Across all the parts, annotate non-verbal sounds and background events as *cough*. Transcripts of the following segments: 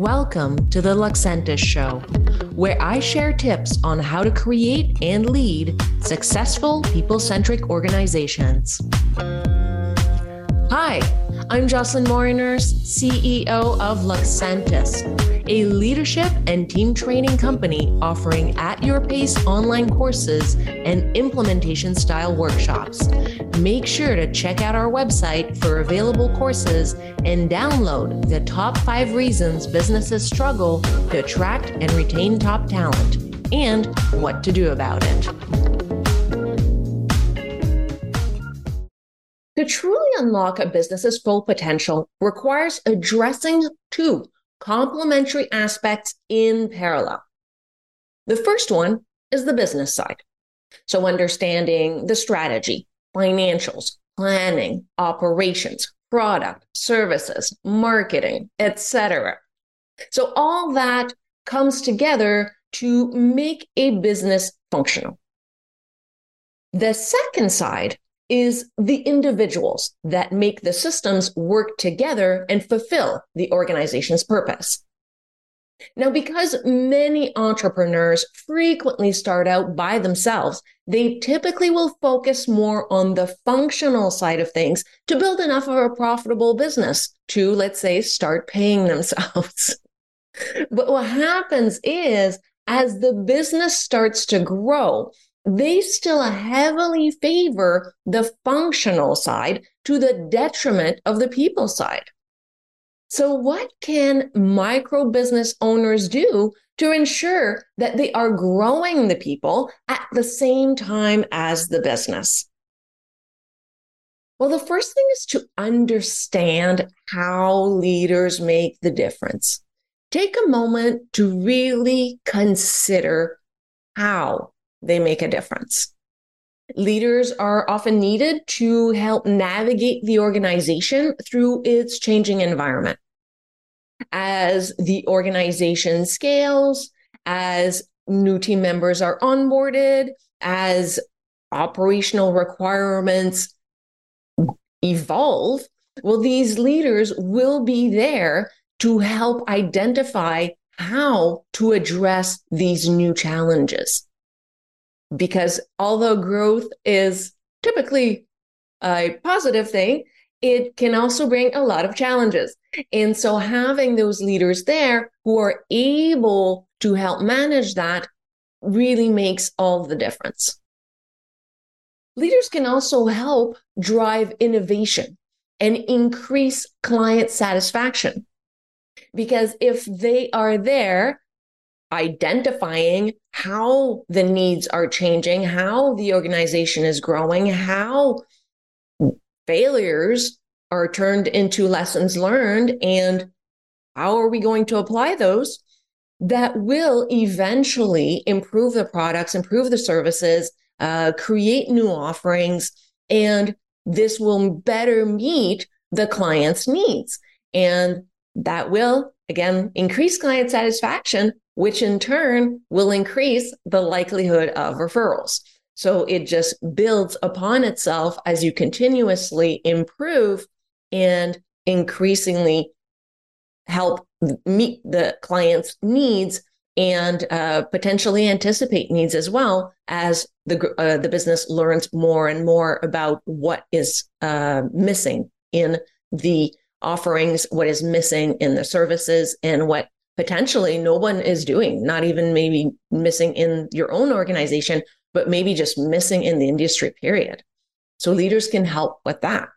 Welcome to the Loxentus Show, where I share tips on how to create and lead successful people centric organizations. Hi, I'm Jocelyne Morin-Nurse, CEO of Loxentus, a leadership and team training company offering at your pace online courses and implementation style workshops. Make sure to check out our website for available courses and download the top five reasons businesses struggle to attract and retain top talent and what to do about it. To truly unlock a business's full potential requires addressing two complementary aspects in parallel. The first one is the business side. So, understanding the strategy, financials, planning, operations, product, services, marketing, etc. So, all that comes together to make a business functional. The second side is the individuals that make the systems work together and fulfill the organization's purpose. Now, because many entrepreneurs frequently start out by themselves, they typically will focus more on the functional side of things to build enough of a profitable business to, let's say, start paying *laughs* themselves. but what happens is, as the business starts to grow, they still heavily favor the functional side to the detriment of the people side. So, what can micro business owners do to ensure that they are growing the people at the same time as the business? Well, the first thing is to understand how leaders make the difference. Take a moment to really consider how they make a difference. Leaders are often needed to help navigate the organization through its changing environment. As the organization scales, as new team members are onboarded, as operational requirements evolve, well, these leaders will be there to help identify how to address these new challenges because although growth is typically a positive thing, it can also bring a lot of challenges. And so having those leaders there who are able to help manage that really makes all the difference. Leaders can also help drive innovation and increase client satisfaction. Because if they are there identifying how the needs are changing, how the organization is growing, how failures are turned into lessons learned, and how are we going to apply those that will eventually improve the products, improve the services, uh, create new offerings, and this will better meet the client's needs. And that will, again, increase client satisfaction, which in turn will increase the likelihood of referrals. So it just builds upon itself as you continuously improve and increasingly help meet the client's needs and uh, potentially anticipate needs as well as the uh, the business learns more and more about what is uh, missing in the offerings, what is missing in the services, and what potentially no one is doing, not even maybe missing in your own organization, but maybe just missing in the industry, period. So leaders can help with that.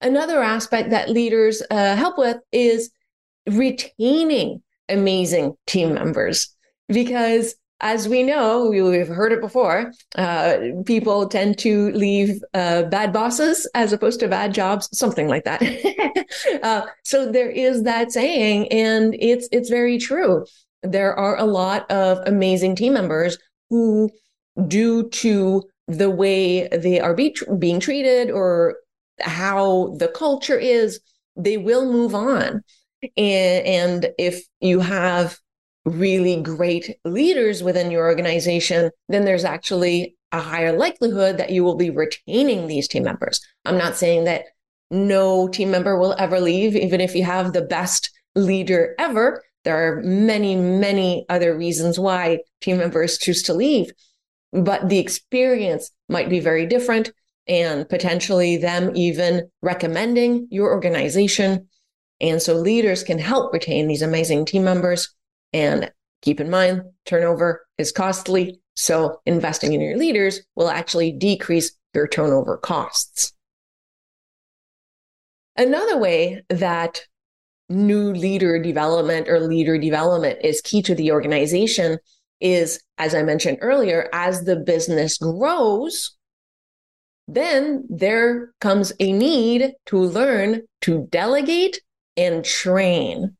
Another aspect that leaders uh, help with is retaining amazing team members because as we know, we've heard it before, uh, people tend to leave uh, bad bosses as opposed to bad jobs, something like that. *laughs* uh, so there is that saying, and it's it's very true. There are a lot of amazing team members who, due to the way they are be- being treated or how the culture is, they will move on. And, and if you have really great leaders within your organization, then there's actually a higher likelihood that you will be retaining these team members. I'm not saying that no team member will ever leave, even if you have the best leader ever. There are many, many other reasons why team members choose to leave, but the experience might be very different and potentially them even recommending your organization. And so leaders can help retain these amazing team members. And keep in mind, turnover is costly. So investing in your leaders will actually decrease your turnover costs. Another way that new leader development or leader development is key to the organization is, as I mentioned earlier, as the business grows, then there comes a need to learn to delegate and train.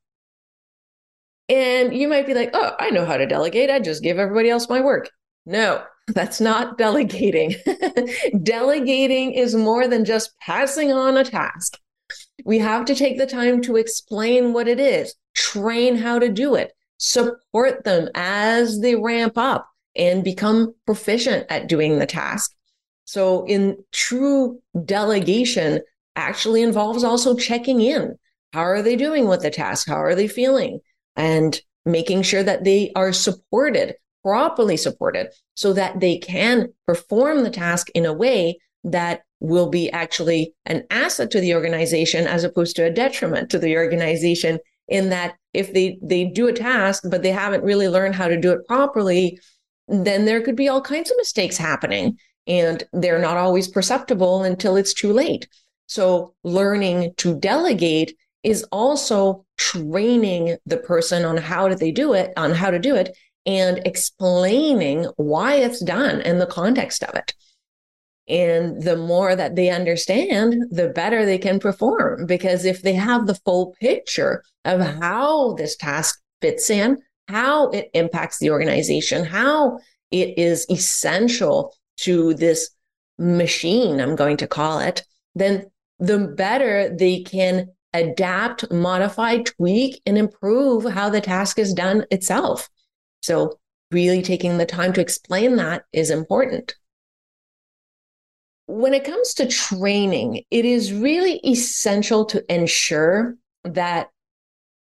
And you might be like, oh, I know how to delegate. I just give everybody else my work. No, *laughs* that's not delegating. *laughs* delegating is more than just passing on a task. We have to take the time to explain what it is, train how to do it, support them as they ramp up and become proficient at doing the task. So, in true delegation, actually involves also checking in. How are they doing with the task? How are they feeling? And making sure that they are supported, properly supported, so that they can perform the task in a way that will be actually an asset to the organization as opposed to a detriment to the organization in that if they they do a task but they haven't really learned how to do it properly then there could be all kinds of mistakes happening and they're not always perceptible until it's too late. So learning to delegate is also training the person on how do they do it on how to do it and explaining why it's done and the context of it and the more that they understand, the better they can perform. Because if they have the full picture of how this task fits in, how it impacts the organization, how it is essential to this machine, I'm going to call it, then the better they can adapt, modify, tweak, and improve how the task is done itself. So, really taking the time to explain that is important when it comes to training, it is really essential to ensure that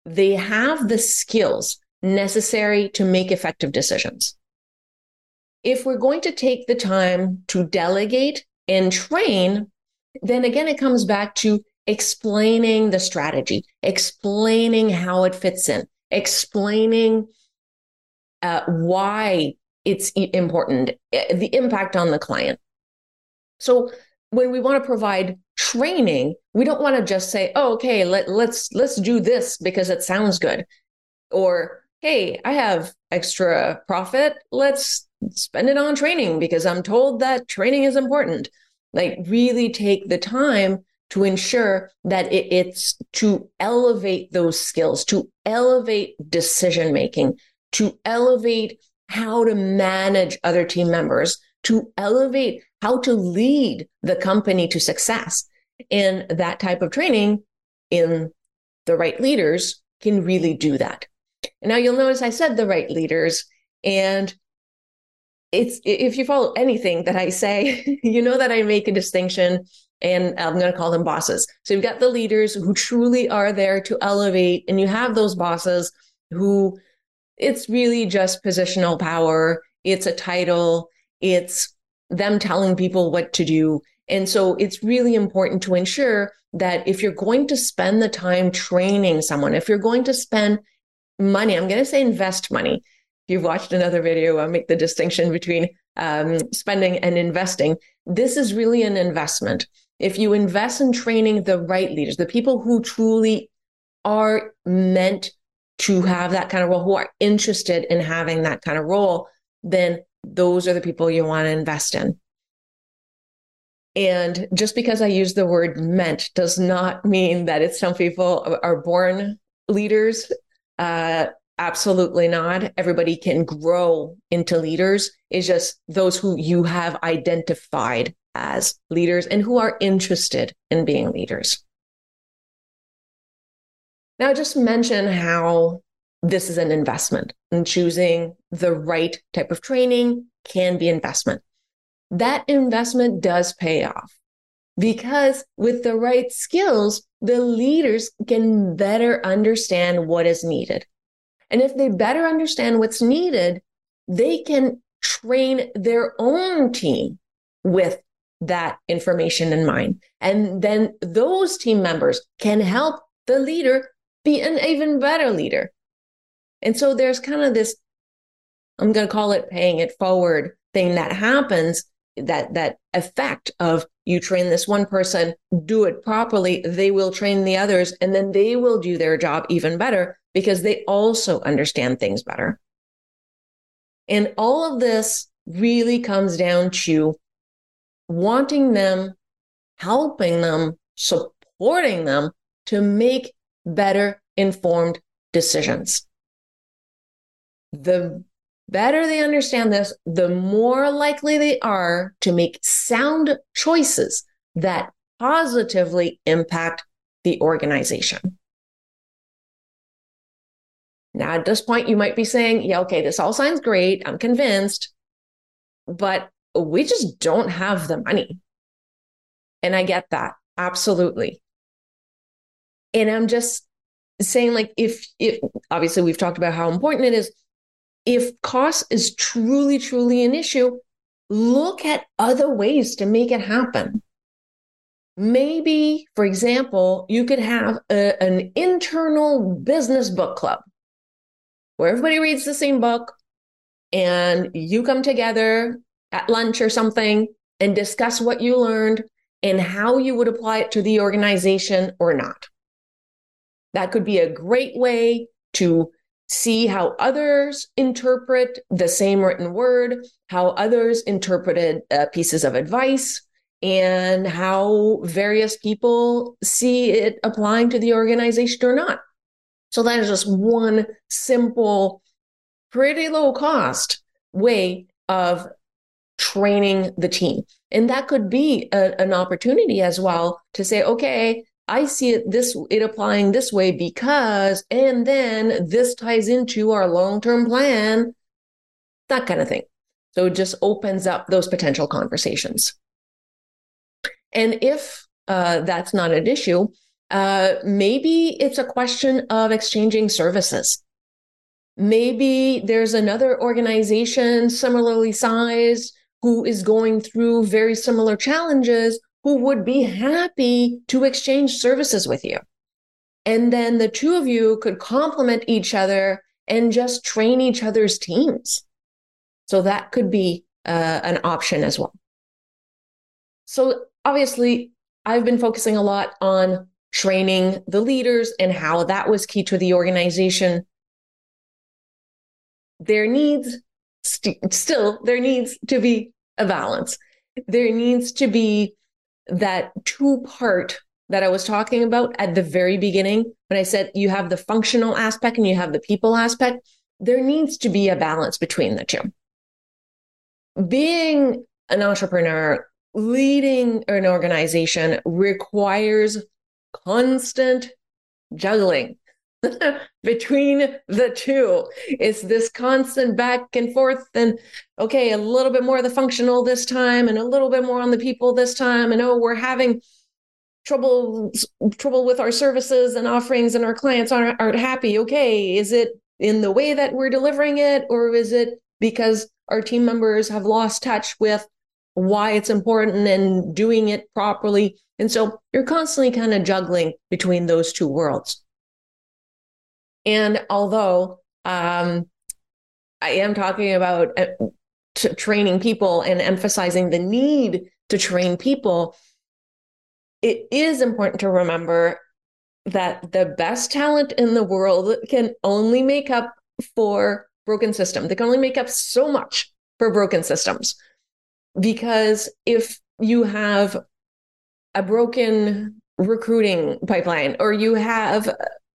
they have the skills necessary to make effective decisions. If we're going to take the time to delegate and train, then again, it comes back to explaining the strategy, explaining how it fits in, explaining uh, why it's important, the impact on the client. So when we want to provide training, we don't want to just say, "Oh, okay, let, let's let's do this because it sounds good," or "Hey, I have extra profit. Let's spend it on training because I'm told that training is important." Like, really take the time to ensure that it, it's to elevate those skills, to elevate decision making, to elevate how to manage other team members, to elevate how to lead the company to success. And that type of training in the right leaders can really do that. Now you'll notice I said the right leaders. And it's if you follow anything that I say, *laughs* you know that I make a distinction and I'm going to call them bosses. So you've got the leaders who truly are there to elevate, and you have those bosses who it's really just positional power, it's a title, it's them telling people what to do. And so it's really important to ensure that if you're going to spend the time training someone, if you're going to spend money, I'm going to say invest money. If you've watched another video, I'll make the distinction between um, spending and investing. This is really an investment. If you invest in training the right leaders, the people who truly are meant to have that kind of role, who are interested in having that kind of role, then those are the people you want to invest in. And just because I use the word meant does not *laughs* mean that it's some people are born leaders. Uh, absolutely not. Everybody can grow into leaders. It's just those who you have identified as leaders and who are interested in being leaders. Now, just mention how this is an investment and choosing the right type of training can be investment. That investment does pay off because with the right skills, the leaders can better understand what is needed. And if they better understand what's needed, they can train their own team with that information in mind. And then those team members can help the leader be an even better leader. And so there's kind of this, I'm going to call it paying it forward thing that happens that that effect of you train this one person do it properly they will train the others and then they will do their job even better because they also understand things better and all of this really comes down to wanting them helping them supporting them to make better informed decisions the better they understand this, the more likely they are to make sound choices that positively impact the organization. Now, at this point, you might be saying, yeah, okay, this all sounds great. I'm convinced, but we just don't have the money. And I get that. Absolutely. And I'm just saying, like, if, if obviously we've talked about how important it is if cost is truly, truly an issue, look at other ways to make it happen. Maybe, for example, you could have a, an internal business book club where everybody reads the same book and you come together at lunch or something and discuss what you learned and how you would apply it to the organization or not. That could be a great way to see how others interpret the same written word, how others interpreted uh, pieces of advice, and how various people see it applying to the organization or not. So that is just one simple, pretty low cost way of training the team. And that could be a, an opportunity as well to say, okay, I see it this it applying this way because and then this ties into our long-term plan that kind of thing. So it just opens up those potential conversations. And if uh, that's not an issue, uh, maybe it's a question of exchanging services. Maybe there's another organization similarly sized who is going through very similar challenges who would be happy to exchange services with you. And then the two of you could complement each other and just train each other's teams. So that could be uh, an option as well. So obviously, I've been focusing a lot on training the leaders and how that was key to the organization. There needs st- still there needs to be a balance. There needs to be that two part that I was talking about at the very beginning, when I said you have the functional aspect and you have the people aspect, there needs to be a balance between the two. Being an entrepreneur, leading an organization requires constant juggling *laughs* between the two. It's this constant back and forth, and okay, a little bit more of the functional this time, and a little bit more on the people this time, and oh, we're having trouble trouble with our services and offerings, and our clients aren't aren't happy. Okay, is it in the way that we're delivering it, or is it because our team members have lost touch with why it's important and doing it properly? And so you're constantly kind of juggling between those two worlds. And although um, I am talking about uh, t- training people and emphasizing the need to train people, it is important to remember that the best talent in the world can only make up for broken system. They can only make up so much for broken systems. Because if you have a broken recruiting pipeline or you have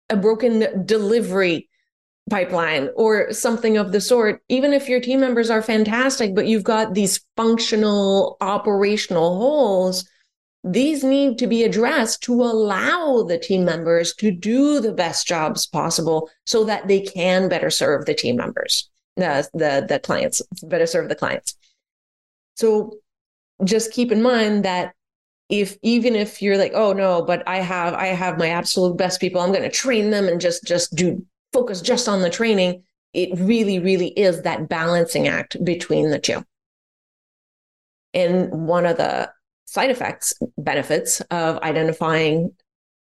a broken delivery pipeline or something of the sort, even if your team members are fantastic, but you've got these functional operational holes, these need to be addressed to allow the team members to do the best jobs possible so that they can better serve the team members, the, the, the clients, better serve the clients. So just keep in mind that if even if you're like oh no but i have i have my absolute best people i'm going to train them and just just do focus just on the training it really really is that balancing act between the two. And one of the side effects benefits of identifying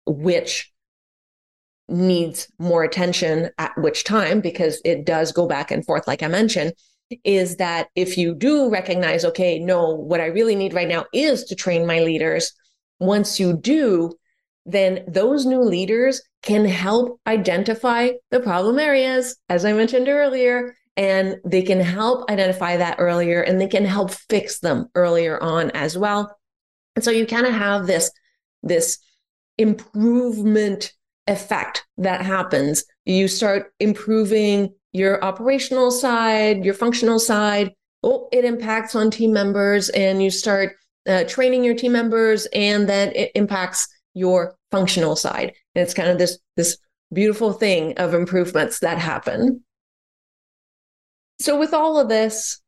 which needs more attention at which time because it does go back and forth like i mentioned is that if you do recognize, okay, no, what I really need right now is to train my leaders, once you do, then those new leaders can help identify the problem areas, as I mentioned earlier, and they can help identify that earlier and they can help fix them earlier on as well. And so you kind of have this, this improvement effect that happens. You start improving your operational side, your functional side. Oh, it impacts on team members, and you start uh, training your team members, and then it impacts your functional side. And it's kind of this this beautiful thing of improvements that happen. So, with all of this,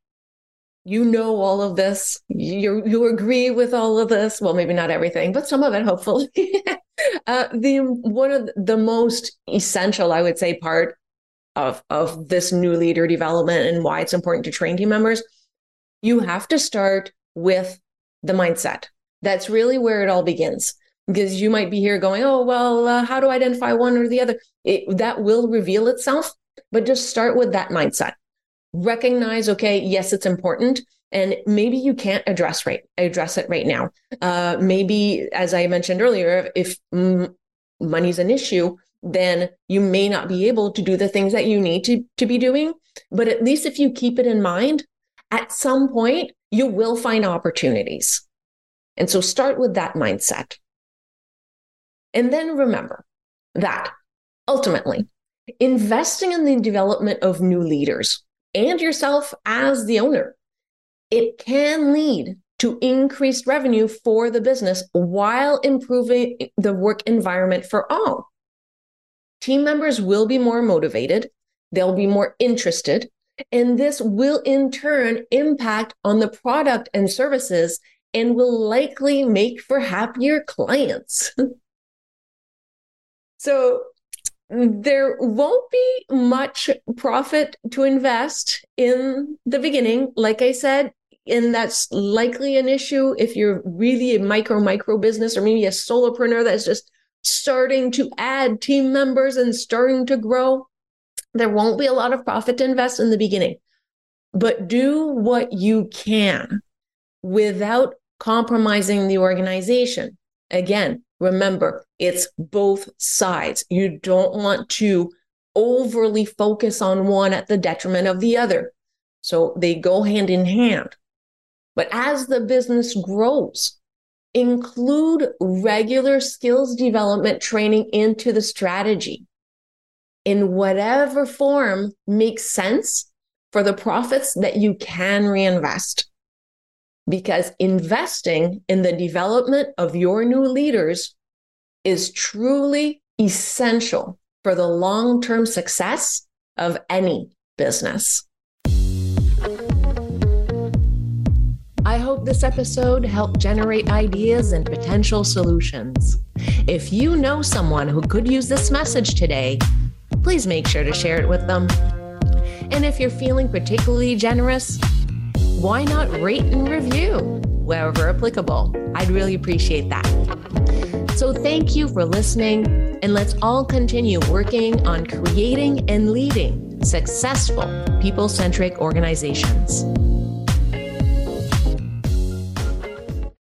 you know all of this. You you agree with all of this. Well, maybe not everything, but some of it, hopefully. *laughs* uh, the one of the most essential, I would say, part of of this new leader development and why it's important to train team members you have to start with the mindset. That's really where it all begins. Because you might be here going oh well uh, how do i identify one or the other? It, that will reveal itself but just start with that mindset. Recognize okay yes it's important and maybe you can't address right address it right now. Uh, maybe as i mentioned earlier if m- money's an issue then you may not be able to do the things that you need to, to be doing. But at least if you keep it in mind, at some point, you will find opportunities. And so start with that mindset. And then remember that ultimately, investing in the development of new leaders and yourself as the owner, it can lead to increased revenue for the business while improving the work environment for all team members will be more motivated, they'll be more interested, and this will in turn impact on the product and services and will likely make for happier clients. *laughs* so mm, there won't be much profit to invest in the beginning. Like I said, and that's likely an issue if you're really a micro micro business or maybe a solopreneur that's just starting to add team members and starting to grow, there won't be a lot of profit to invest in the beginning. But do what you can without compromising the organization. Again, remember, it's both sides. You don't want to overly focus on one at the detriment of the other. So they go hand in hand. But as the business grows, include regular skills development training into the strategy in whatever form makes sense for the profits that you can reinvest. Because investing in the development of your new leaders is truly essential for the long term success of any business. I hope this episode helped generate ideas and potential solutions. If you know someone who could use this message today, please make sure to share it with them. And if you're feeling particularly generous, why not rate and review wherever applicable? I'd really appreciate that. So, thank you for listening, and let's all continue working on creating and leading successful people centric organizations.